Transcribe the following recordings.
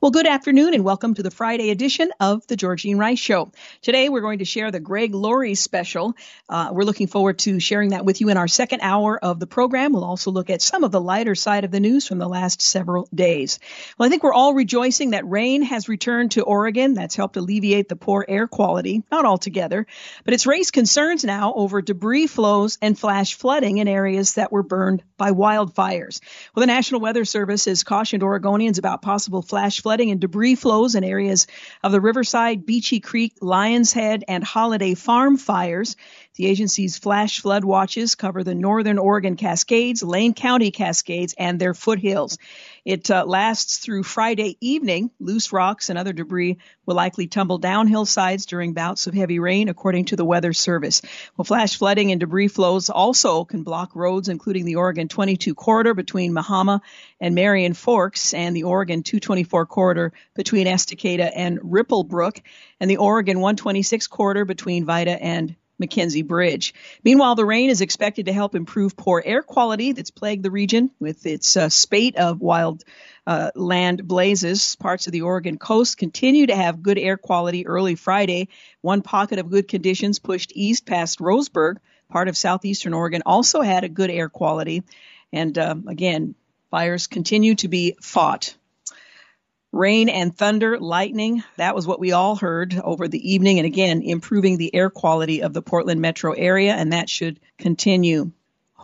Well, good afternoon and welcome to the Friday edition of the Georgene Rice Show. Today we're going to share the Greg Laurie special. Uh, we're looking forward to sharing that with you in our second hour of the program. We'll also look at some of the lighter side of the news from the last several days. Well, I think we're all rejoicing that rain has returned to Oregon. That's helped alleviate the poor air quality, not altogether, but it's raised concerns now over debris flows and flash flooding in areas that were burned by wildfires. Well, the National Weather Service has cautioned Oregonians about possible flash flooding and debris flows in areas of the Riverside, Beachie Creek, Lionshead, and Holiday Farm fires. The agency's flash flood watches cover the northern Oregon Cascades, Lane County Cascades, and their foothills. It uh, lasts through Friday evening. Loose rocks and other debris will likely tumble down hillsides during bouts of heavy rain, according to the Weather Service. Well, flash flooding and debris flows also can block roads, including the Oregon 22 corridor between Mehama and Marion Forks, and the Oregon 224 corridor between Estacada and Ripplebrook, and the Oregon 126 corridor between Vida and McKenzie Bridge. Meanwhile, the rain is expected to help improve poor air quality that's plagued the region with its uh, spate of wild uh, land blazes. Parts of the Oregon coast continue to have good air quality early Friday. One pocket of good conditions pushed east past Roseburg. Part of southeastern Oregon also had a good air quality. And uh, again, fires continue to be fought Rain and thunder, lightning, that was what we all heard over the evening. And again, improving the air quality of the Portland metro area, and that should continue.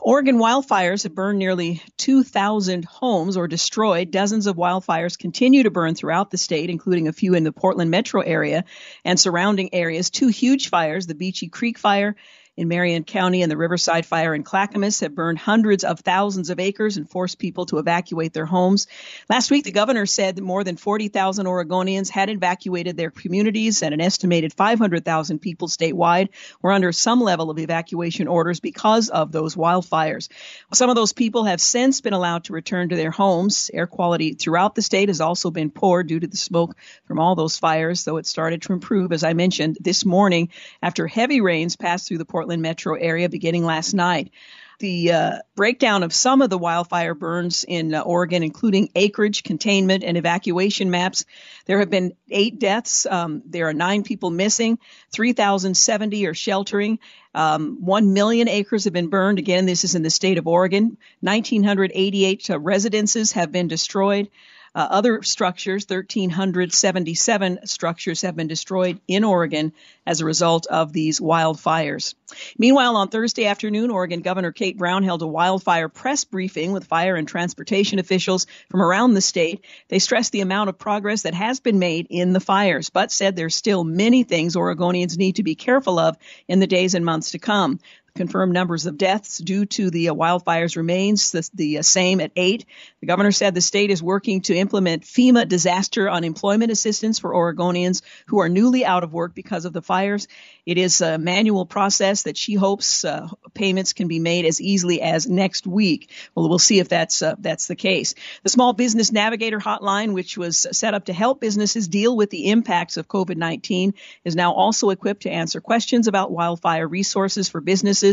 Oregon wildfires have burned nearly 2,000 homes or destroyed. Dozens of wildfires continue to burn throughout the state, including a few in the Portland metro area and surrounding areas. Two huge fires, the Beachie Creek fire in Marion County and the Riverside Fire in Clackamas have burned hundreds of thousands of acres and forced people to evacuate their homes. Last week, the governor said that more than 40,000 Oregonians had evacuated their communities and an estimated 500,000 people statewide were under some level of evacuation orders because of those wildfires. Some of those people have since been allowed to return to their homes. Air quality throughout the state has also been poor due to the smoke from all those fires, though it started to improve, as I mentioned, this morning after heavy rains passed through the Portland Portland metro area beginning last night. The uh, breakdown of some of the wildfire burns in uh, Oregon, including acreage, containment, and evacuation maps. There have been eight deaths. Um, there are nine people missing. 3,070 are sheltering. Um, One million acres have been burned. Again, this is in the state of Oregon. 1,988 uh, residences have been destroyed. Uh, other structures, 1,377 structures, have been destroyed in Oregon as a result of these wildfires. Meanwhile, on Thursday afternoon, Oregon Governor Kate Brown held a wildfire press briefing with fire and transportation officials from around the state. They stressed the amount of progress that has been made in the fires, but said there's still many things Oregonians need to be careful of in the days and months to come. Confirmed numbers of deaths due to the uh, wildfires remains the, the uh, same at eight. The governor said the state is working to implement FEMA disaster unemployment assistance for Oregonians who are newly out of work because of the fires. It is a manual process that she hopes uh, payments can be made as easily as next week. Well, we'll see if that's uh, that's the case. The Small Business Navigator Hotline, which was set up to help businesses deal with the impacts of COVID-19, is now also equipped to answer questions about wildfire resources for businesses.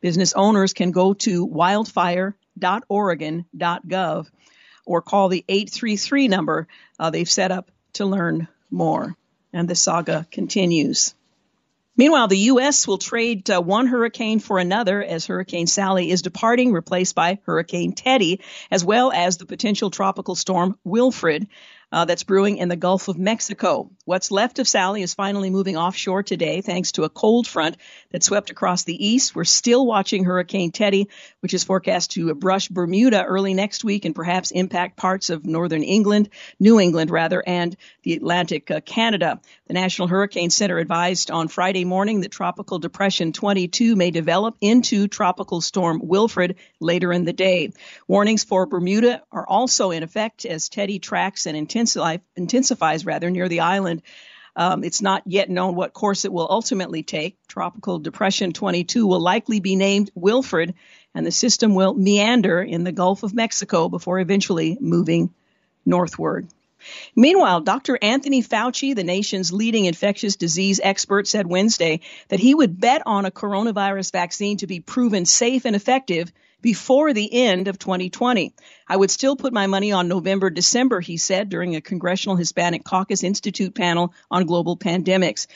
Business owners can go to wildfire.oregon.gov or call the 833 number uh, they've set up to learn more. And the saga continues. Meanwhile, the U.S. will trade uh, one hurricane for another as Hurricane Sally is departing, replaced by Hurricane Teddy, as well as the potential tropical storm Wilfred uh, that's brewing in the Gulf of Mexico. What's left of Sally is finally moving offshore today thanks to a cold front that swept across the east. We're still watching Hurricane Teddy, which is forecast to brush Bermuda early next week and perhaps impact parts of northern England, New England rather, and the Atlantic uh, Canada. The National Hurricane Center advised on Friday morning that Tropical Depression 22 may develop into Tropical Storm Wilfred later in the day. Warnings for Bermuda are also in effect as Teddy tracks and intensifies rather near the island. Um, it's not yet known what course it will ultimately take. Tropical Depression 22 will likely be named Wilfred, and the system will meander in the Gulf of Mexico before eventually moving northward. Meanwhile, Dr. Anthony Fauci, the nation's leading infectious disease expert, said Wednesday that he would bet on a coronavirus vaccine to be proven safe and effective before the end of 2020. I would still put my money on November, December, he said during a Congressional Hispanic Caucus Institute panel on global pandemics.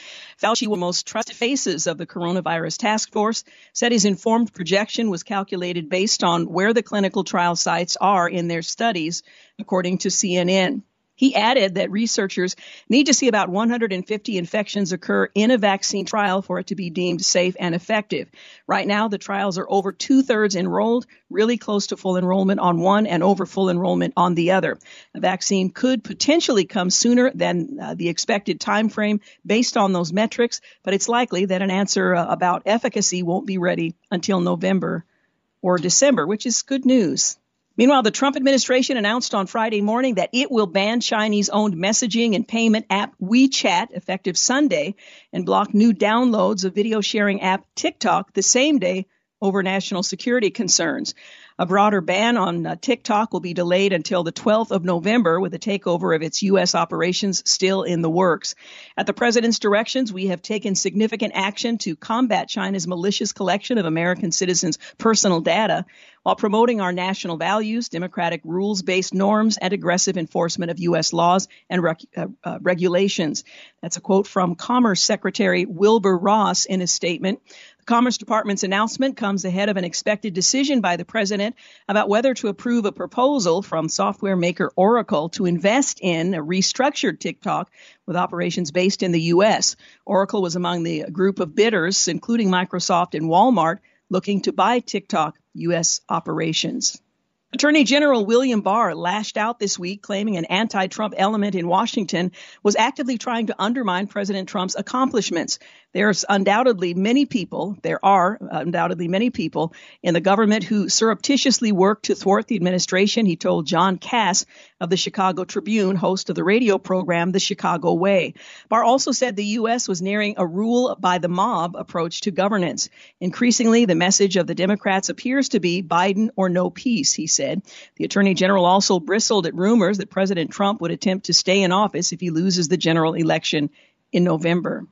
Fauci, one of the most trusted faces of the coronavirus task force, said his informed projection was calculated based on where the clinical trial sites are in their studies, according to CNN. He added that researchers need to see about 150 infections occur in a vaccine trial for it to be deemed safe and effective. Right now, the trials are over two thirds enrolled, really close to full enrollment on one and over full enrollment on the other. The vaccine could potentially come sooner than uh, the expected time frame based on those metrics, but it's likely that an answer uh, about efficacy won't be ready until November or December, which is good news. Meanwhile, the Trump administration announced on Friday morning that it will ban Chinese owned messaging and payment app WeChat effective Sunday and block new downloads of video sharing app TikTok the same day over national security concerns. A broader ban on uh, TikTok will be delayed until the 12th of November with the takeover of its U.S. operations still in the works. At the president's directions, we have taken significant action to combat China's malicious collection of American citizens' personal data while promoting our national values, democratic rules based norms, and aggressive enforcement of U.S. laws and rec- uh, uh, regulations. That's a quote from Commerce Secretary Wilbur Ross in a statement. Commerce Department's announcement comes ahead of an expected decision by the president about whether to approve a proposal from software maker Oracle to invest in a restructured TikTok with operations based in the U.S. Oracle was among the group of bidders, including Microsoft and Walmart, looking to buy TikTok U.S. operations. Attorney General William Barr lashed out this week, claiming an anti Trump element in Washington was actively trying to undermine President Trump's accomplishments. There's undoubtedly many people, there are undoubtedly many people in the government who surreptitiously work to thwart the administration, he told John Kass of the Chicago Tribune, host of the radio program The Chicago Way. Barr also said the U.S. was nearing a rule by the mob approach to governance. Increasingly, the message of the Democrats appears to be Biden or no peace, he said. The Attorney General also bristled at rumors that President Trump would attempt to stay in office if he loses the general election in November.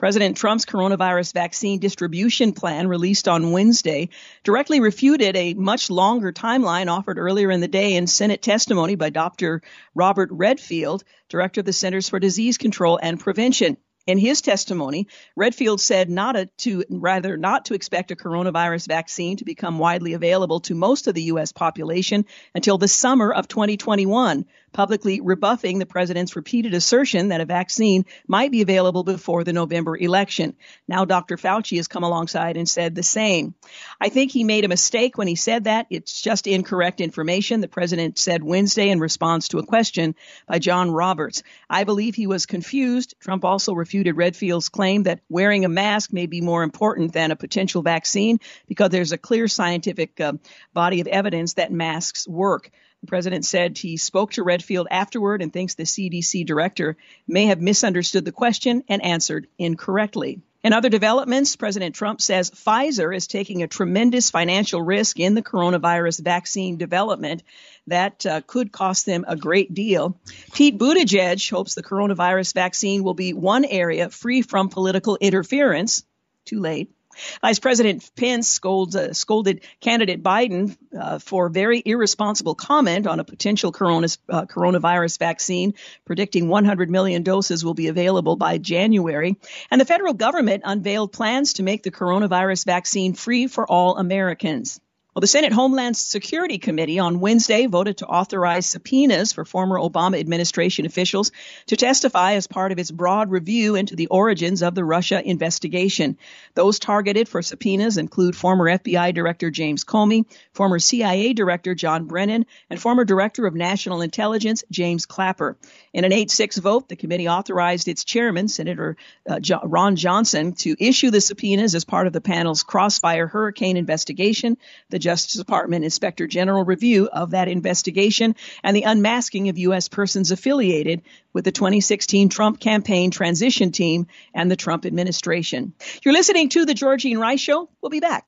President Trump's coronavirus vaccine distribution plan released on Wednesday directly refuted a much longer timeline offered earlier in the day in Senate testimony by Dr. Robert Redfield, director of the Centers for Disease Control and Prevention. In his testimony, Redfield said not a, to rather not to expect a coronavirus vaccine to become widely available to most of the U.S. population until the summer of 2021, publicly rebuffing the president's repeated assertion that a vaccine might be available before the November election. Now, Dr. Fauci has come alongside and said the same. I think he made a mistake when he said that. It's just incorrect information, the president said Wednesday in response to a question by John Roberts. I believe he was confused. Trump also refuted Redfield's claim that wearing a mask may be more important than a potential vaccine because there's a clear scientific uh, body of evidence that masks work. The president said he spoke to Redfield afterward and thinks the CDC director may have misunderstood the question and answered incorrectly. In other developments, President Trump says Pfizer is taking a tremendous financial risk in the coronavirus vaccine development that uh, could cost them a great deal. Pete Buttigieg hopes the coronavirus vaccine will be one area free from political interference. Too late. Vice President Pence scolded, uh, scolded candidate Biden uh, for very irresponsible comment on a potential corona, uh, coronavirus vaccine, predicting 100 million doses will be available by January. And the federal government unveiled plans to make the coronavirus vaccine free for all Americans. Well, the Senate Homeland Security Committee on Wednesday voted to authorize subpoenas for former Obama administration officials to testify as part of its broad review into the origins of the Russia investigation. Those targeted for subpoenas include former FBI Director James Comey, former CIA Director John Brennan, and former Director of National Intelligence James Clapper. In an 8-6 vote, the committee authorized its chairman, Senator uh, Ron Johnson, to issue the subpoenas as part of the panel's Crossfire Hurricane investigation. The Justice Department Inspector General review of that investigation and the unmasking of U.S. persons affiliated with the 2016 Trump campaign transition team and the Trump administration. You're listening to The Georgene Rice Show. We'll be back.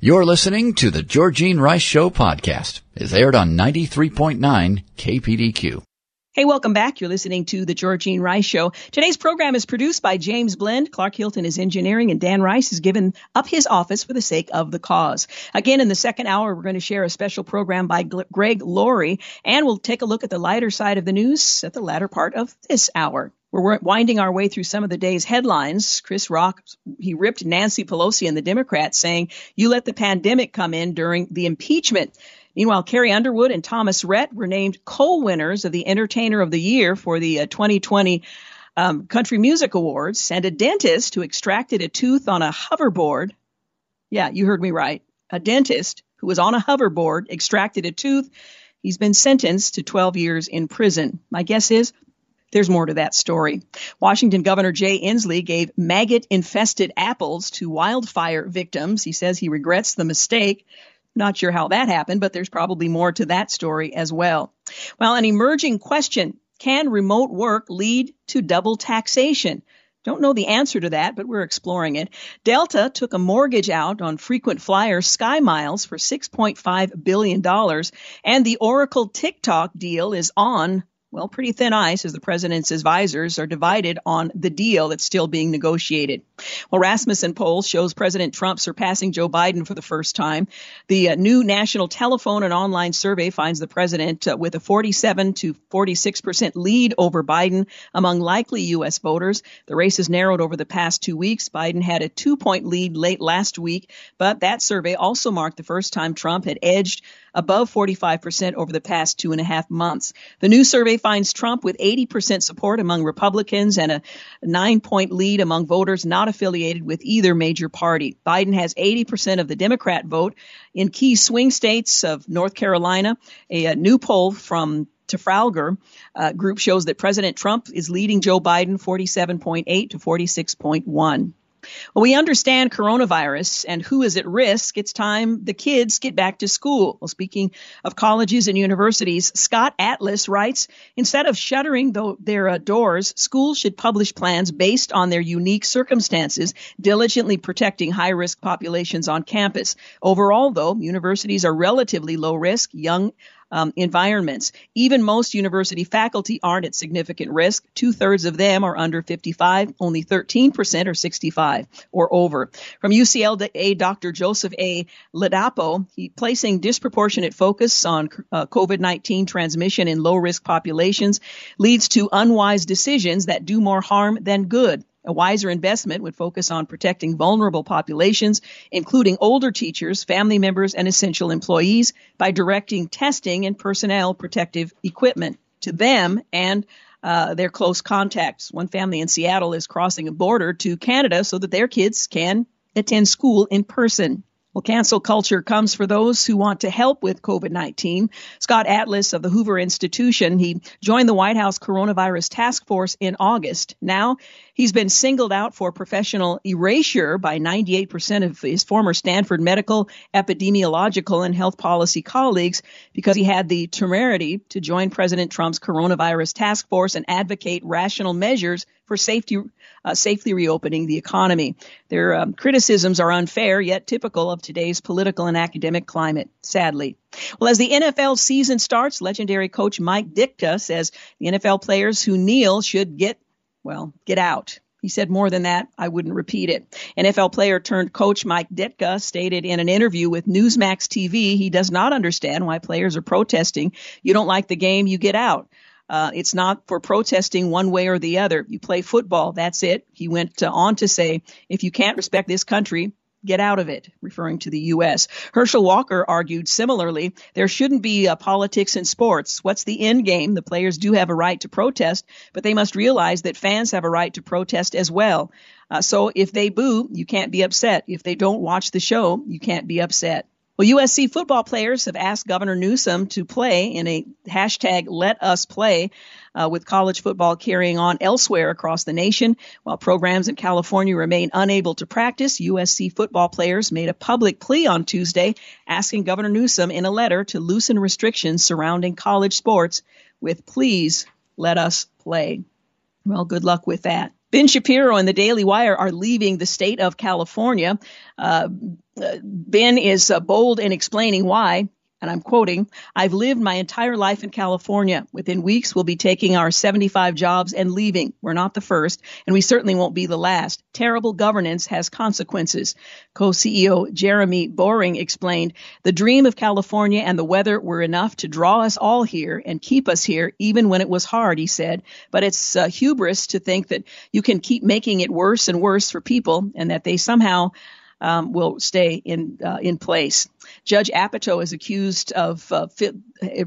You're listening to The Georgene Rice Show podcast. It's aired on 93.9 KPDQ. Hey, welcome back. You're listening to the Georgene Rice Show. Today's program is produced by James Blend. Clark Hilton is engineering, and Dan Rice has given up his office for the sake of the cause. Again, in the second hour, we're going to share a special program by Greg Laurie, and we'll take a look at the lighter side of the news at the latter part of this hour. We're winding our way through some of the day's headlines. Chris Rock, he ripped Nancy Pelosi and the Democrats, saying, You let the pandemic come in during the impeachment. Meanwhile, Carrie Underwood and Thomas Rhett were named co-winners of the Entertainer of the Year for the uh, 2020 um, Country Music Awards, and a dentist who extracted a tooth on a hoverboard. Yeah, you heard me right. A dentist who was on a hoverboard extracted a tooth. He's been sentenced to 12 years in prison. My guess is there's more to that story. Washington Governor Jay Inslee gave maggot infested apples to wildfire victims. He says he regrets the mistake. Not sure how that happened, but there's probably more to that story as well. Well, an emerging question can remote work lead to double taxation? Don't know the answer to that, but we're exploring it. Delta took a mortgage out on frequent flyer Sky Miles for $6.5 billion, and the Oracle TikTok deal is on well, pretty thin ice as the president's advisors are divided on the deal that's still being negotiated. Well, Rasmussen poll shows President Trump surpassing Joe Biden for the first time. The uh, new national telephone and online survey finds the president uh, with a 47 to 46 percent lead over Biden among likely U.S. voters. The race has narrowed over the past two weeks. Biden had a two point lead late last week, but that survey also marked the first time Trump had edged above 45% over the past two and a half months. The new survey finds Trump with 80% support among Republicans and a nine point lead among voters not affiliated with either major party. Biden has 80% of the Democrat vote in key swing states of North Carolina. A, a new poll from Trafalgar uh, group shows that President Trump is leading Joe Biden 47.8 to 46.1. Well, we understand coronavirus and who is at risk. It's time the kids get back to school. Well, speaking of colleges and universities, Scott Atlas writes, instead of shuttering the, their uh, doors, schools should publish plans based on their unique circumstances, diligently protecting high risk populations on campus. Overall, though, universities are relatively low risk. Young um, environments. Even most university faculty aren't at significant risk. Two thirds of them are under 55. Only 13% are 65 or over. From UCLA, Dr. Joseph A. Ladapo, he placing disproportionate focus on uh, COVID-19 transmission in low risk populations leads to unwise decisions that do more harm than good. A wiser investment would focus on protecting vulnerable populations, including older teachers, family members, and essential employees, by directing testing and personnel protective equipment to them and uh, their close contacts. One family in Seattle is crossing a border to Canada so that their kids can attend school in person. Well, cancel culture comes for those who want to help with COVID 19. Scott Atlas of the Hoover Institution, he joined the White House Coronavirus Task Force in August. Now he's been singled out for professional erasure by 98% of his former Stanford medical, epidemiological, and health policy colleagues because he had the temerity to join President Trump's Coronavirus Task Force and advocate rational measures for safety, uh, safely reopening the economy. Their um, criticisms are unfair, yet typical of today's political and academic climate, sadly. Well, as the NFL season starts, legendary coach Mike Ditka says the NFL players who kneel should get, well, get out. He said more than that. I wouldn't repeat it. NFL player turned coach Mike Ditka stated in an interview with Newsmax TV he does not understand why players are protesting. You don't like the game, you get out. Uh, it's not for protesting one way or the other. You play football. That's it. He went uh, on to say, if you can't respect this country, get out of it, referring to the U.S. Herschel Walker argued similarly, there shouldn't be uh, politics in sports. What's the end game? The players do have a right to protest, but they must realize that fans have a right to protest as well. Uh, so if they boo, you can't be upset. If they don't watch the show, you can't be upset. Well, USC football players have asked Governor Newsom to play in a hashtag Let Us Play uh, with college football carrying on elsewhere across the nation. While programs in California remain unable to practice, USC football players made a public plea on Tuesday asking Governor Newsom in a letter to loosen restrictions surrounding college sports with please let us play. Well, good luck with that. Ben Shapiro and the Daily Wire are leaving the state of California. Uh, Ben is uh, bold in explaining why. And I'm quoting, I've lived my entire life in California. Within weeks, we'll be taking our 75 jobs and leaving. We're not the first, and we certainly won't be the last. Terrible governance has consequences. Co-CEO Jeremy Boring explained, the dream of California and the weather were enough to draw us all here and keep us here, even when it was hard, he said. But it's uh, hubris to think that you can keep making it worse and worse for people and that they somehow um, will stay in uh, in place. Judd Apatow is accused of, uh, fi-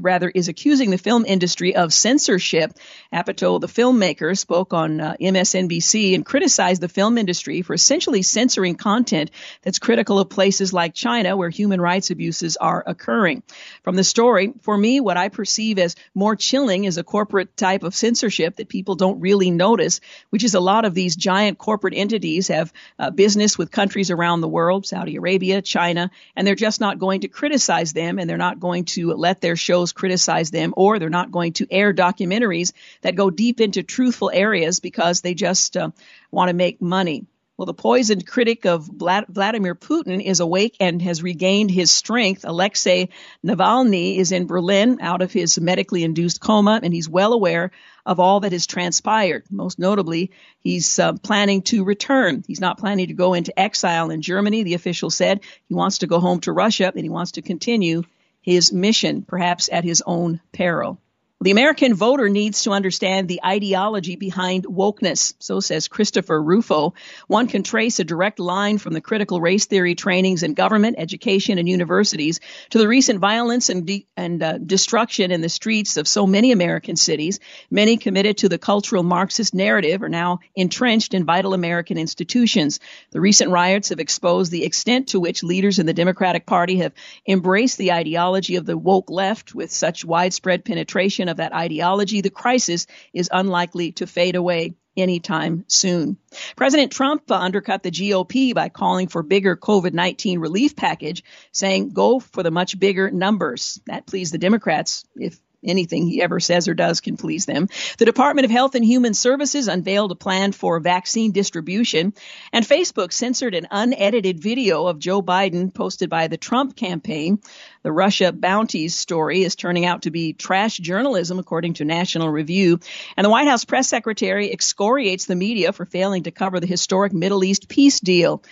rather, is accusing the film industry of censorship. Apatow, the filmmaker, spoke on uh, MSNBC and criticized the film industry for essentially censoring content that's critical of places like China, where human rights abuses are occurring. From the story, for me, what I perceive as more chilling is a corporate type of censorship that people don't really notice, which is a lot of these giant corporate entities have uh, business with countries around the world, Saudi Arabia, China, and they're just not going to criticize them and they're not going to let their shows criticize them or they're not going to air documentaries that go deep into truthful areas because they just uh, want to make money. Well, the poisoned critic of Vladimir Putin is awake and has regained his strength. Alexei Navalny is in Berlin out of his medically induced coma, and he's well aware of all that has transpired. Most notably, he's uh, planning to return. He's not planning to go into exile in Germany, the official said. He wants to go home to Russia, and he wants to continue his mission, perhaps at his own peril. The American voter needs to understand the ideology behind wokeness, so says Christopher Rufo. One can trace a direct line from the critical race theory trainings in government, education, and universities to the recent violence and, de- and uh, destruction in the streets of so many American cities. Many committed to the cultural Marxist narrative are now entrenched in vital American institutions. The recent riots have exposed the extent to which leaders in the Democratic Party have embraced the ideology of the woke left with such widespread penetration of that ideology, the crisis is unlikely to fade away anytime soon. President Trump undercut the GOP by calling for bigger COVID-19 relief package, saying go for the much bigger numbers. That pleased the Democrats if anything he ever says or does can please them. The Department of Health and Human Services unveiled a plan for vaccine distribution, and Facebook censored an unedited video of Joe Biden posted by the Trump campaign. The Russia bounties story is turning out to be trash journalism, according to National Review. And the White House press secretary excoriates the media for failing to cover the historic Middle East peace deal.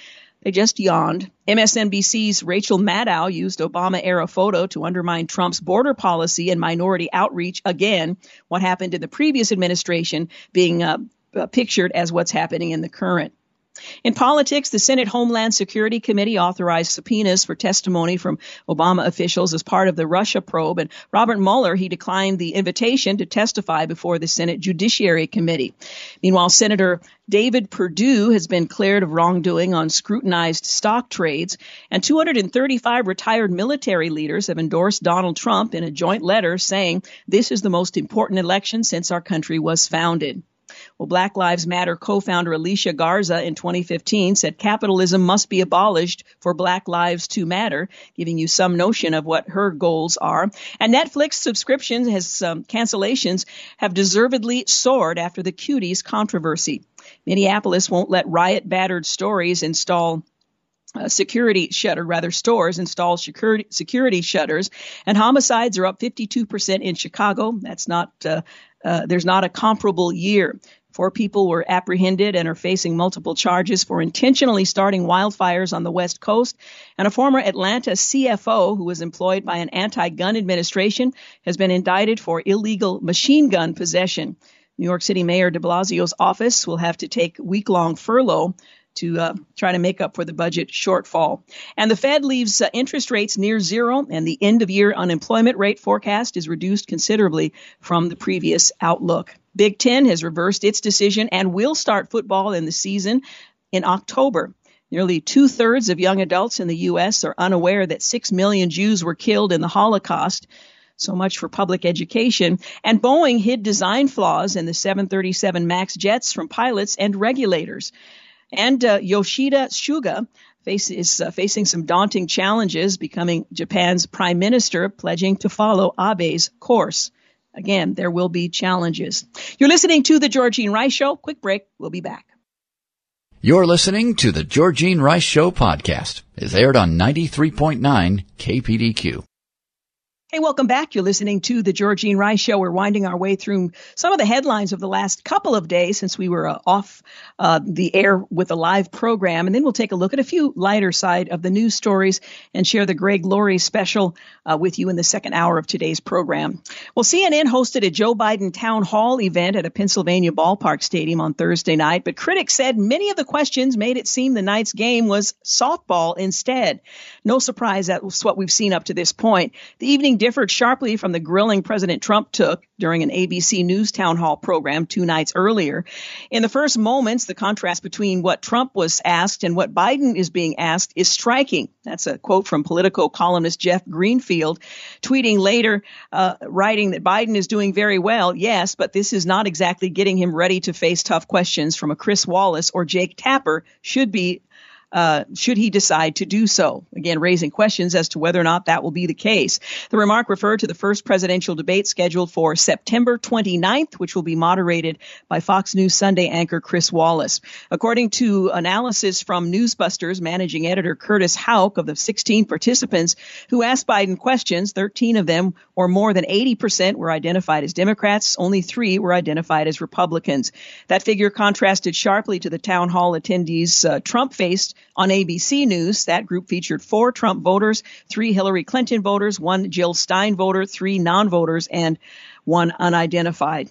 They just yawned. MSNBC's Rachel Maddow used Obama era photo to undermine Trump's border policy and minority outreach again. What happened in the previous administration being uh, uh pictured as what's happening in the current. In politics, the Senate Homeland Security Committee authorized subpoenas for testimony from Obama officials as part of the Russia probe, and Robert Mueller, he declined the invitation to testify before the Senate Judiciary Committee. Meanwhile, Senator David Perdue has been cleared of wrongdoing on scrutinized stock trades, and 235 retired military leaders have endorsed Donald Trump in a joint letter saying this is the most important election since our country was founded. Well, Black Lives Matter co-founder Alicia Garza in 2015 said capitalism must be abolished for Black lives to matter, giving you some notion of what her goals are. And Netflix subscriptions has um, cancellations have deservedly soared after the cuties controversy. Minneapolis won't let riot battered stories install uh, security shutter, rather stores install security, security shutters, and homicides are up 52% in Chicago. That's not, uh, uh, there's not a comparable year. Four people were apprehended and are facing multiple charges for intentionally starting wildfires on the West Coast. And a former Atlanta CFO who was employed by an anti-gun administration has been indicted for illegal machine gun possession. New York City Mayor de Blasio's office will have to take week-long furlough to uh, try to make up for the budget shortfall. And the Fed leaves uh, interest rates near zero, and the end of year unemployment rate forecast is reduced considerably from the previous outlook. Big Ten has reversed its decision and will start football in the season in October. Nearly two thirds of young adults in the U.S. are unaware that six million Jews were killed in the Holocaust. So much for public education. And Boeing hid design flaws in the 737 MAX jets from pilots and regulators. And uh, Yoshihide Suga is uh, facing some daunting challenges, becoming Japan's prime minister, pledging to follow Abe's course. Again, there will be challenges. You're listening to the Georgene Rice Show. Quick break. We'll be back. You're listening to the Georgene Rice Show podcast. It's aired on 93.9 KPDQ. Hey, welcome back. You're listening to the Georgene Rice Show. We're winding our way through some of the headlines of the last couple of days since we were uh, off uh, the air with a live program. And then we'll take a look at a few lighter side of the news stories and share the Greg Laurie special uh, with you in the second hour of today's program. Well, CNN hosted a Joe Biden town hall event at a Pennsylvania ballpark stadium on Thursday night, but critics said many of the questions made it seem the night's game was softball instead. No surprise, that's what we've seen up to this point. The evening differed sharply from the grilling President Trump took during an ABC News town hall program two nights earlier. In the first moments, the contrast between what Trump was asked and what Biden is being asked is striking. That's a quote from Politico columnist Jeff Greenfield, tweeting later, uh, writing that Biden is doing very well, yes, but this is not exactly getting him ready to face tough questions from a Chris Wallace or Jake Tapper, should be uh, should he decide to do so. Again, raising questions as to whether or not that will be the case. The remark referred to the first presidential debate scheduled for September 29th, which will be moderated by Fox News Sunday anchor Chris Wallace. According to analysis from Newsbusters managing editor Curtis Houck of the 16 participants who asked Biden questions, 13 of them or more than 80% were identified as Democrats. Only three were identified as Republicans. That figure contrasted sharply to the town hall attendees uh, Trump faced on ABC News, that group featured four Trump voters, three Hillary Clinton voters, one Jill Stein voter, three non-voters, and one unidentified.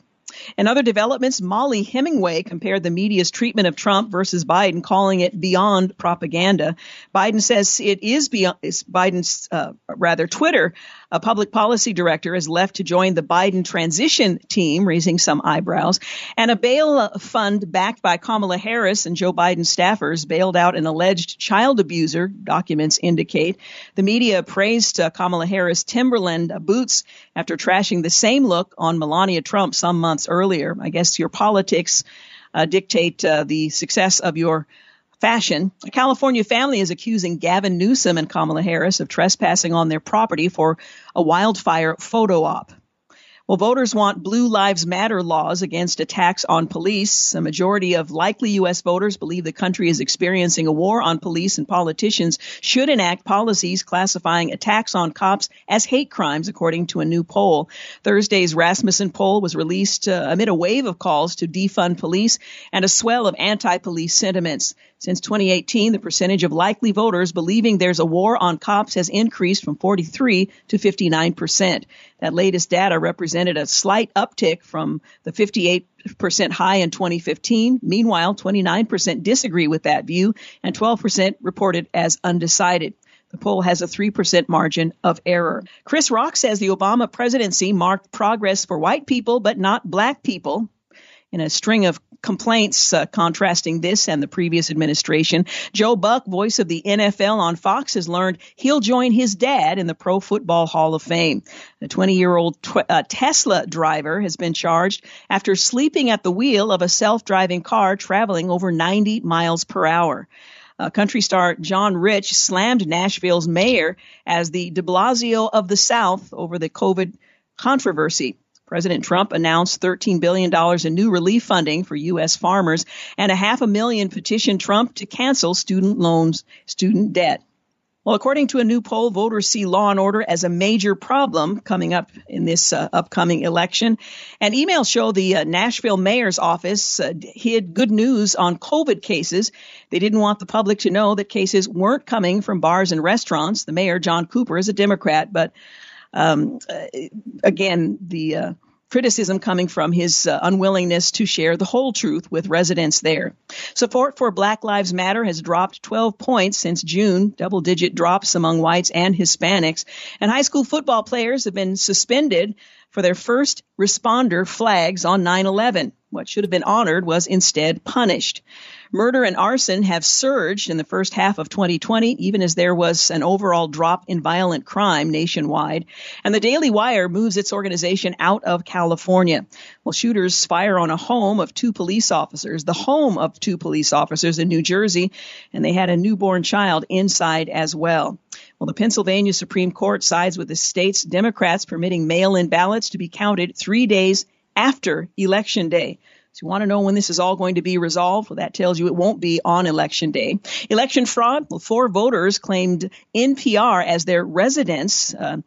In other developments, Mollie Hemingway compared the media's treatment of Trump versus Biden, calling it beyond propaganda. Biden says it is beyond Biden's uh, rather Twitter a public policy director is left to join the Biden transition team, raising some eyebrows. And a bail fund backed by Kamala Harris and Joe Biden staffers bailed out an alleged child abuser, documents indicate. The media praised uh, Kamala Harris' Timberland boots after trashing the same look on Melania Trump some months earlier. I guess your politics uh, dictate uh, the success of your fashion, a California family is accusing Gavin Newsom and Kamala Harris of trespassing on their property for a wildfire photo op. Well, voters want Blue Lives Matter laws against attacks on police. A majority of likely U.S. voters believe the country is experiencing a war on police and politicians should enact policies classifying attacks on cops as hate crimes, according to a new poll. Thursday's Rasmussen poll was released uh, amid a wave of calls to defund police and a swell of anti-police sentiments. Since 2018, the percentage of likely voters believing there's a war on cops has increased from 43 to 59 percent. That latest data represented a slight uptick from the 58% high in 2015. Meanwhile, 29% disagree with that view and 12% reported as undecided. The poll has a 3% margin of error. Chris Rock says the Obama presidency marked progress for white people, but not black people in a string of complaints uh, contrasting this and the previous administration. Joe Buck, voice of the NFL on Fox, has learned he'll join his dad in the Pro Football Hall of Fame. The 20 year old tw- uh, Tesla driver has been charged after sleeping at the wheel of a self driving car traveling over 90 miles per hour. Uh, country star John Rich slammed Nashville's mayor as the de Blasio of the South over the COVID controversy. President Trump announced $13 billion in new relief funding for U.S. farmers and a half a million petitioned Trump to cancel student loans, student debt. Well, according to a new poll, voters see law and order as a major problem coming up in this uh, upcoming election. And emails show the uh, Nashville mayor's office uh, hid good news on COVID cases. They didn't want the public to know that cases weren't coming from bars and restaurants. The mayor, John Cooper, is a Democrat, but um, uh, again, the uh, criticism coming from his uh, unwillingness to share the whole truth with residents there. Support for Black Lives Matter has dropped 12 points since June, double digit drops among whites and Hispanics. And high school football players have been suspended for their first responder flags on 9 11. What should have been honored was instead punished. Murder and arson have surged in the first half of 2020, even as there was an overall drop in violent crime nationwide. And the Daily Wire moves its organization out of California. Well, shooters fire on a home of two police officers, the home of two police officers in New Jersey, and they had a newborn child inside as well. Well, the Pennsylvania Supreme Court sides with the state's Democrats permitting mail-in ballots to be counted three days after Election Day. So you want to know when this is all going to be resolved? Well, that tells you it won't be on election day. Election fraud. Well, four voters claimed NPR as their residence. Uh,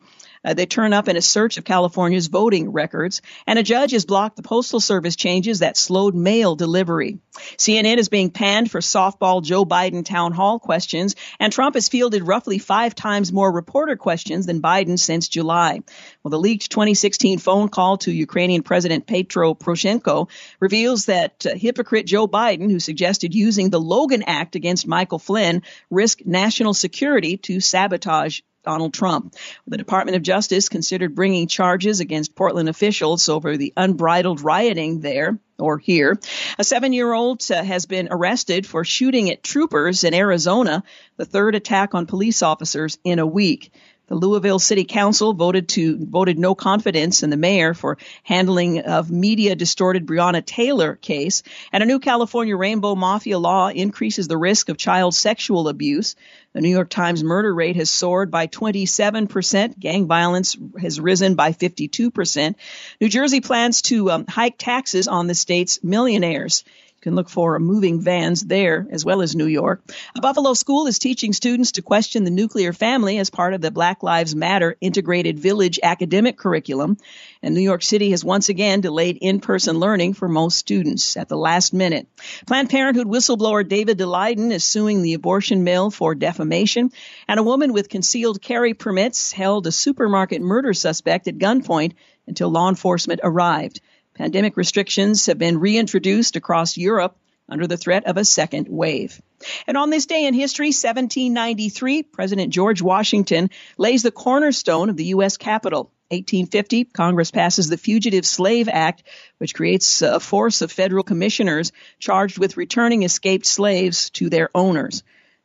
Uh, they turn up in a search of California's voting records, and a judge has blocked the Postal Service changes that slowed mail delivery. CNN is being panned for softball Joe Biden town hall questions, and Trump has fielded roughly five times more reporter questions than Biden since July. Well, the leaked 2016 phone call to Ukrainian President Petro Poroshenko reveals that uh, hypocrite Joe Biden, who suggested using the Logan Act against Michael Flynn, risked national security to sabotage Donald Trump. The Department of Justice considered bringing charges against Portland officials over the unbridled rioting there or here. A seven year old uh, has been arrested for shooting at troopers in Arizona, the third attack on police officers in a week. The Louisville City Council voted to voted no confidence in the mayor for handling of media distorted Breonna Taylor case, and a new California Rainbow Mafia law increases the risk of child sexual abuse. The New York Times murder rate has soared by 27%. Gang violence has risen by 52%. New Jersey plans to um, hike taxes on the state's millionaires can look for moving vans there as well as New York. A Buffalo school is teaching students to question the nuclear family as part of the Black Lives Matter integrated village academic curriculum. And New York City has once again delayed in-person learning for most students at the last minute. Planned Parenthood whistleblower David Daleiden is suing the abortion mill for defamation. And a woman with concealed carry permits held a supermarket murder suspect at gunpoint until law enforcement arrived. Pandemic restrictions have been reintroduced across Europe under the threat of a second wave. And on this day in history, 1793, President George Washington lays the cornerstone of the U.S. Capitol. 1850, Congress passes the Fugitive Slave Act, which creates a force of federal commissioners charged with returning escaped slaves to their owners.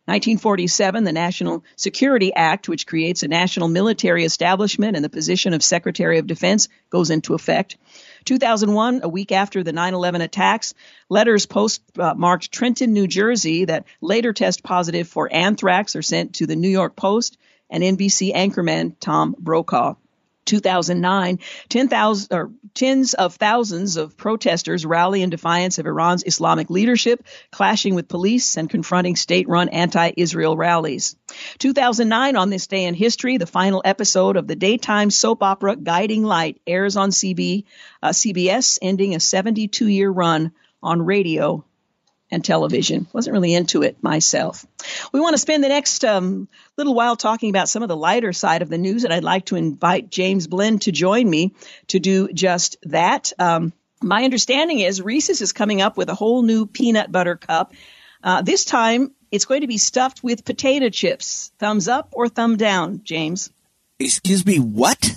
1947, the National Security Act, which creates a national military establishment and the position of Secretary of Defense, goes into effect. 2001, a week after the 9/11 attacks, letters postmarked uh, Trenton, New Jersey, that later test positive for anthrax are sent to the New York Post and NBC anchorman Tom Brokaw. 2009, 10,000 or tens of thousands of protesters rally in defiance of Iran's Islamic leadership, clashing with police and confronting state-run anti-Israel rallies. 2009, on this day in history, the final episode of the daytime soap opera Guiding Light airs on CB, uh, CBS, ending a 72-year run on radio and television. Wasn't really into it myself. We want to spend the next um, little while talking about some of the lighter side of the news, and I'd like to invite James Blend to join me to do just that. Um, my understanding is Reese's is coming up with a whole new peanut butter cup. Uh, this time, it's going to be stuffed with potato chips. Thumbs up or thumb down, James? Excuse me, what?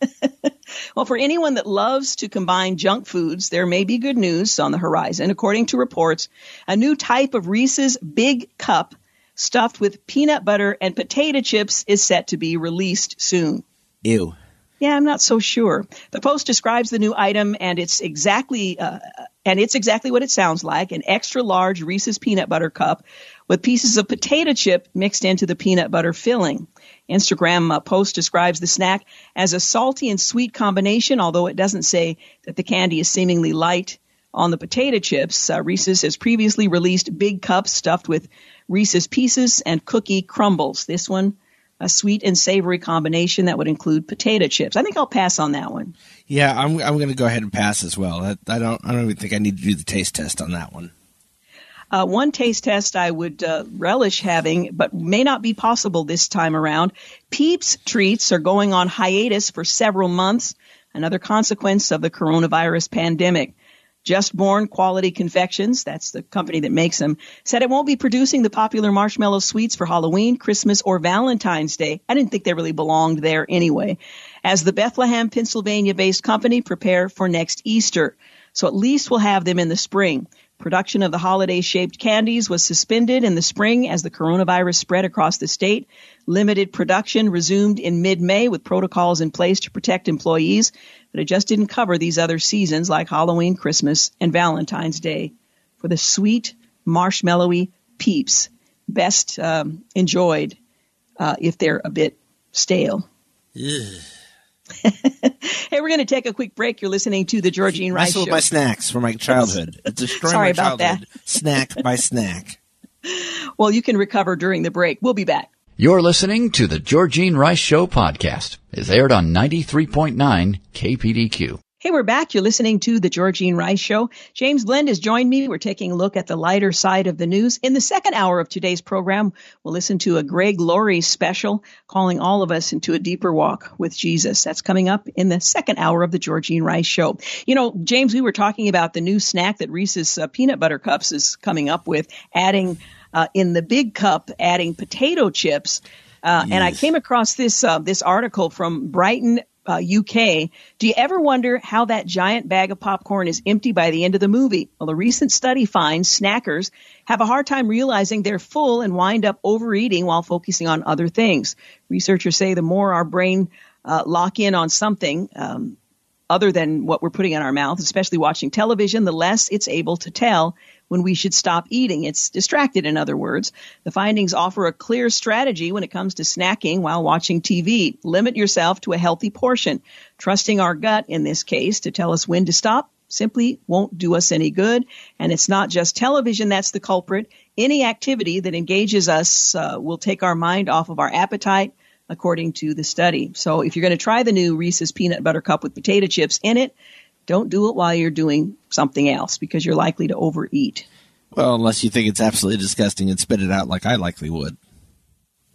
well, for anyone that loves to combine junk foods, there may be good news on the horizon. According to reports, a new type of Reese's Big Cup stuffed with peanut butter and potato chips is set to be released soon. Ew. Yeah, I'm not so sure. The post describes the new item and it's exactly uh, and it's exactly what it sounds like, an extra large Reese's peanut butter cup with pieces of potato chip mixed into the peanut butter filling. Instagram uh, post describes the snack as a salty and sweet combination, although it doesn't say that the candy is seemingly light on the potato chips. Uh, Reese's has previously released big cups stuffed with Reese's pieces and cookie crumbles. This one, a sweet and savory combination that would include potato chips. I think I'll pass on that one. Yeah, I'm I'm going to go ahead and pass as well. I, I don't I don't even think I need to do the taste test on that one. Uh, one taste test I would uh, relish having, but may not be possible this time around. Peeps treats are going on hiatus for several months, another consequence of the coronavirus pandemic. Just Born Quality Confections, that's the company that makes them, said it won't be producing the popular marshmallow sweets for Halloween, Christmas, or Valentine's Day. I didn't think they really belonged there anyway. As the Bethlehem, Pennsylvania based company prepare for next Easter. So at least we'll have them in the spring. Production of the holiday shaped candies was suspended in the spring as the coronavirus spread across the state. Limited production resumed in mid-May with protocols in place to protect employees, but it just didn't cover these other seasons like Halloween, Christmas, and Valentine's Day. For the sweet, marshmallowy peeps, best um, enjoyed uh, if they're a bit stale. Hey, we're going to take a quick break. You're listening to the Georgene Rice Show. my snacks from my childhood. It's destroying Sorry my about childhood. that. snack by snack. Well, you can recover during the break. We'll be back. You're listening to the Georgene Rice Show podcast. It's aired on 93.9 KPDQ. Hey, we're back. You're listening to the Georgene Rice Show. James Blend has joined me. We're taking a look at the lighter side of the news. In the second hour of today's program, we'll listen to a Greg Laurie special calling all of us into a deeper walk with Jesus. That's coming up in the second hour of the Georgene Rice Show. You know, James, we were talking about the new snack that Reese's uh, Peanut Butter Cups is coming up with, adding uh, in the big cup, adding potato chips. Uh, yes. And I came across this uh, this article from Brighton, uh, UK. Do you ever wonder how that giant bag of popcorn is empty by the end of the movie? Well, a recent study finds snackers have a hard time realizing they're full and wind up overeating while focusing on other things. Researchers say the more our brain uh, lock in on something, um, other than what we're putting in our mouth, especially watching television, the less it's able to tell when we should stop eating. It's distracted, in other words. The findings offer a clear strategy when it comes to snacking while watching TV. Limit yourself to a healthy portion. Trusting our gut, in this case, to tell us when to stop simply won't do us any good. And it's not just television that's the culprit. Any activity that engages us uh, will take our mind off of our appetite according to the study. So if you're going to try the new Reese's peanut butter cup with potato chips in it, don't do it while you're doing something else because you're likely to overeat. Well, unless you think it's absolutely disgusting and spit it out like I likely would.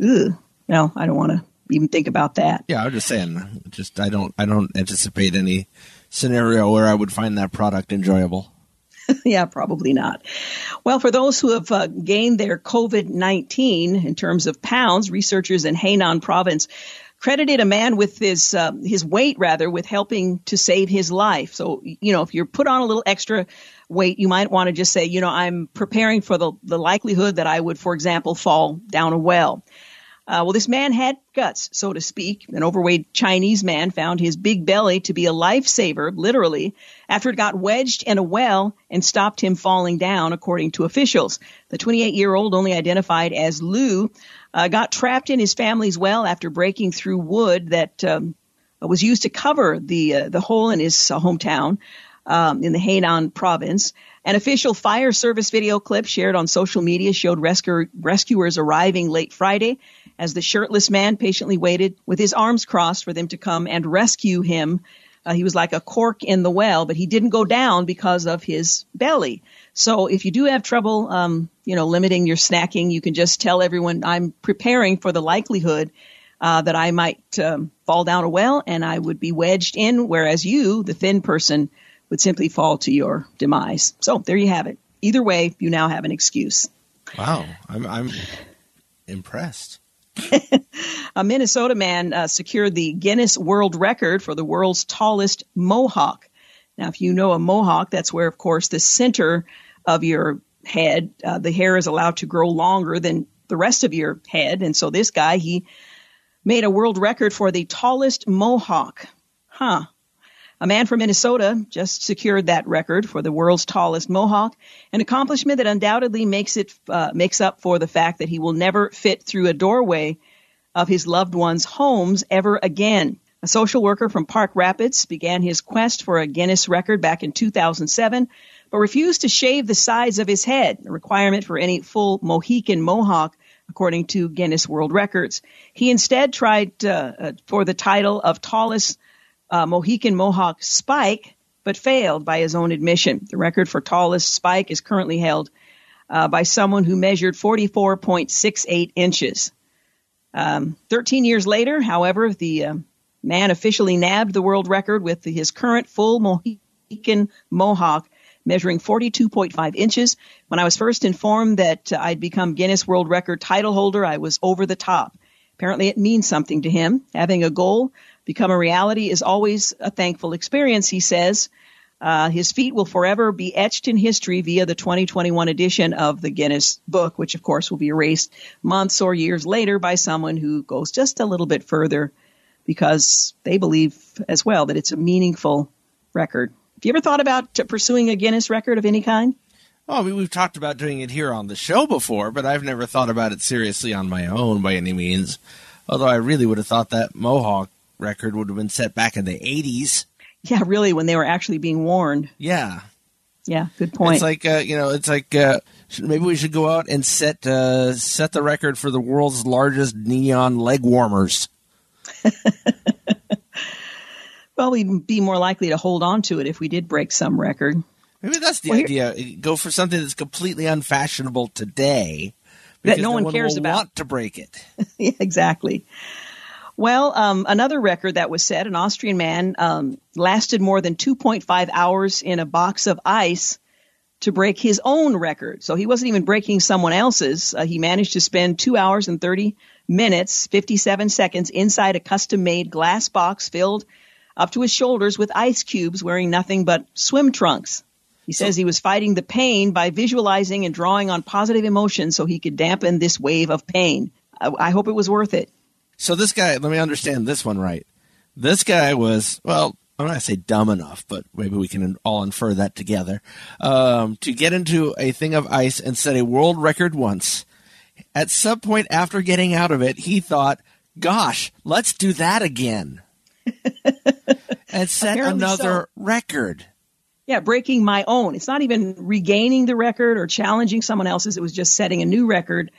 Ugh. No, I don't want to even think about that. Yeah, I was just saying. Just I don't I don't anticipate any scenario where I would find that product enjoyable. yeah, probably not. Well, for those who have uh, gained their COVID 19 in terms of pounds, researchers in Hainan province credited a man with his uh, his weight rather with helping to save his life. So you know, if you're put on a little extra weight, you might want to just say, you know, I'm preparing for the the likelihood that I would, for example, fall down a well. Uh, well, this man had guts, so to speak. An overweight Chinese man found his big belly to be a lifesaver, literally, after it got wedged in a well and stopped him falling down, according to officials. The 28 year old, only identified as Lou, uh, got trapped in his family's well after breaking through wood that um, was used to cover the uh, the hole in his uh, hometown um, in the Hainan province. An official fire service video clip shared on social media showed rescue- rescuers arriving late Friday as the shirtless man patiently waited with his arms crossed for them to come and rescue him. Uh, he was like a cork in the well, but he didn't go down because of his belly. So if you do have trouble, um, you know, limiting your snacking, you can just tell everyone I'm preparing for the likelihood uh, that I might um, fall down a well and I would be wedged in, whereas you, the thin person, would simply fall to your demise. So there you have it. Either way, you now have an excuse. Wow, I'm, I'm impressed. a Minnesota man uh, secured the Guinness World Record for the world's tallest mohawk. Now, if you know a mohawk, that's where, of course, the center of your head, uh, the hair is allowed to grow longer than the rest of your head. And so this guy, he made a world record for the tallest mohawk. Huh. A man from Minnesota just secured that record for the world's tallest mohawk, an accomplishment that undoubtedly makes it uh, makes up for the fact that he will never fit through a doorway of his loved ones' homes ever again. A social worker from Park Rapids began his quest for a Guinness record back in 2007, but refused to shave the sides of his head, a requirement for any full Mohican mohawk according to Guinness World Records. He instead tried uh, uh, for the title of tallest uh, Mohican Mohawk spike, but failed by his own admission. The record for tallest spike is currently held uh, by someone who measured 44.68 inches. Um, 13 years later, however, the uh, man officially nabbed the world record with his current full Mohican Mohawk measuring 42.5 inches. When I was first informed that uh, I'd become Guinness World Record title holder, I was over the top. Apparently it means something to him. Having a goal become a reality is always a thankful experience, he says. Uh, his feat will forever be etched in history via the 2021 edition of the Guinness Book, which of course will be erased months or years later by someone who goes just a little bit further because they believe as well that it's a meaningful record. Have you ever thought about pursuing a Guinness record of any kind? Oh, I mean, we've talked about doing it here on the show before, but I've never thought about it seriously on my own by any means. Although I really would have thought that Mohawk record would have been set back in the 80s. Yeah, really, when they were actually being worn. Yeah. Yeah, good point. It's like uh, you know, it's like uh, maybe we should go out and set uh, set the record for the world's largest neon leg warmers. well, we'd be more likely to hold on to it if we did break some record. Maybe that's the Well, idea. Go for something that's completely unfashionable today That because no one cares about. Want to break it? yeah, exactly. Well, um, another record that was set, an Austrian man um, lasted more than 2.5 hours in a box of ice to break his own record. So he wasn't even breaking someone else's. Uh, he managed to spend two hours and 30 minutes, 57 seconds inside a custom made glass box filled up to his shoulders with ice cubes wearing nothing but swim trunks. He says he was fighting the pain by visualizing and drawing on positive emotions so he could dampen this wave of pain. I, I hope it was worth it. So this guy, let me understand this one right. This guy was well. I'm not gonna say dumb enough, but maybe we can all infer that together. Um, to get into a thing of ice and set a world record once. At some point after getting out of it, he thought, "Gosh, let's do that again," and set Apparently another so. record. Yeah, breaking my own. It's not even regaining the record or challenging someone else's. It was just setting a new record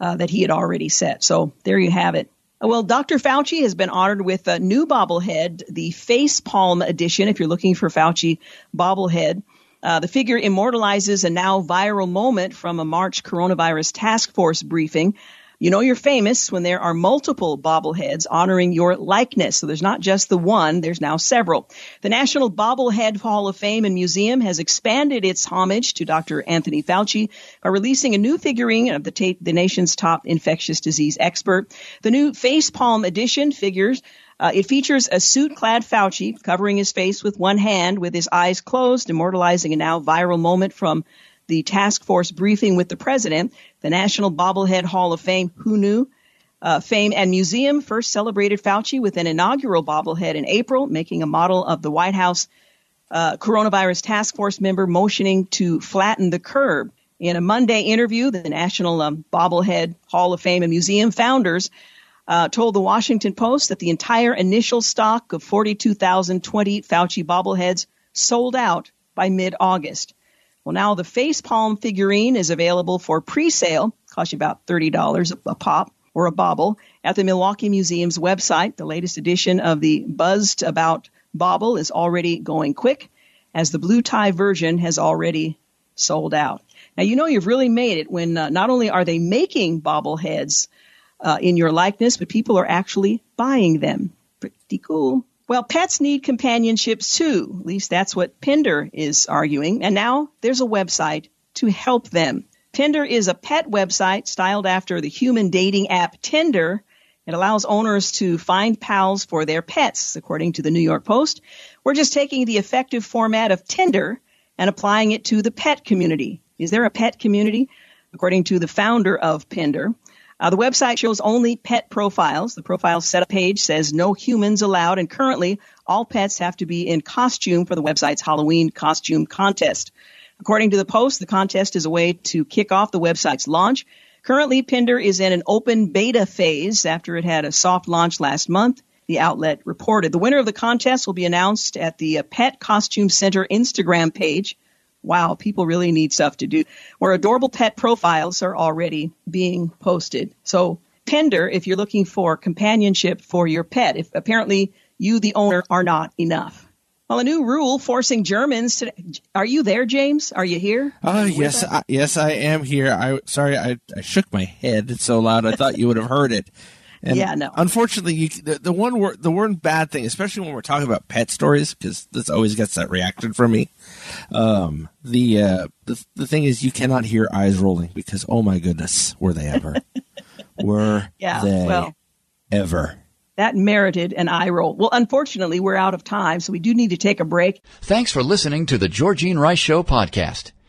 uh, that he had already set. So there you have it. Well, Dr. Fauci has been honored with a new bobblehead, the Face Palm edition. If you're looking for Fauci bobblehead, uh, the figure immortalizes a now viral moment from a March coronavirus task force briefing. You know you're famous when there are multiple bobbleheads honoring your likeness. So there's not just the one, there's now several. The National Bobblehead Hall of Fame and Museum has expanded its homage to Dr. Anthony Fauci by releasing a new figurine of the, ta- the nation's top infectious disease expert. The new Face Palm edition figures uh, it features a suit-clad Fauci covering his face with one hand with his eyes closed, immortalizing a now viral moment from the task force briefing with the president. The National Bobblehead Hall of Fame, who knew? Uh, Fame and Museum first celebrated Fauci with an inaugural bobblehead in April, making a model of the White House uh, coronavirus task force member motioning to flatten the curve. In a Monday interview, the National um, Bobblehead Hall of Fame and Museum founders uh, told the Washington Post that the entire initial stock of 42,020 Fauci bobbleheads sold out by mid-August. Well, now the face palm figurine is available for pre-sale, costs you about $30 a pop or a bobble at the Milwaukee Museum's website. The latest edition of the buzzed about bobble is already going quick as the blue tie version has already sold out. Now, you know you've really made it when uh, not only are they making bobbleheads uh, in your likeness, but people are actually buying them. Pretty cool. Well, pets need companionships too. At least that's what Pinder is arguing. And now there's a website to help them. Pinder is a pet website styled after the human dating app Tinder. It allows owners to find pals for their pets, according to the New York Post. We're just taking the effective format of Tinder and applying it to the pet community. Is there a pet community? According to the founder of Pinder. Uh, the website shows only pet profiles. The profile setup page says no humans allowed, and currently all pets have to be in costume for the website's Halloween costume contest. According to the Post, the contest is a way to kick off the website's launch. Currently, Pinder is in an open beta phase after it had a soft launch last month. The outlet reported. The winner of the contest will be announced at the uh, Pet Costume Center Instagram page. Wow, people really need stuff to do. Where adorable pet profiles are already being posted. So, Pinder, if you're looking for companionship for your pet, if apparently you, the owner, are not enough. Well, a new rule forcing Germans to. Are you there, James? Are you here? Oh yes. I, yes, I am here. I sorry, I, I shook my head so loud I thought you would have heard it. And Yeah, no. Unfortunately, you, the, the one word, the one bad thing, especially when we're talking about pet stories, because this always gets that reaction from me. Um, the uh, the the thing is, you cannot hear eyes rolling because oh my goodness, were they ever? were Yeah, they well. ever? That merited an eye roll. Well, unfortunately, we're out of time, so we do need to take a break. Thanks for listening to the Georgene Rice Show podcast.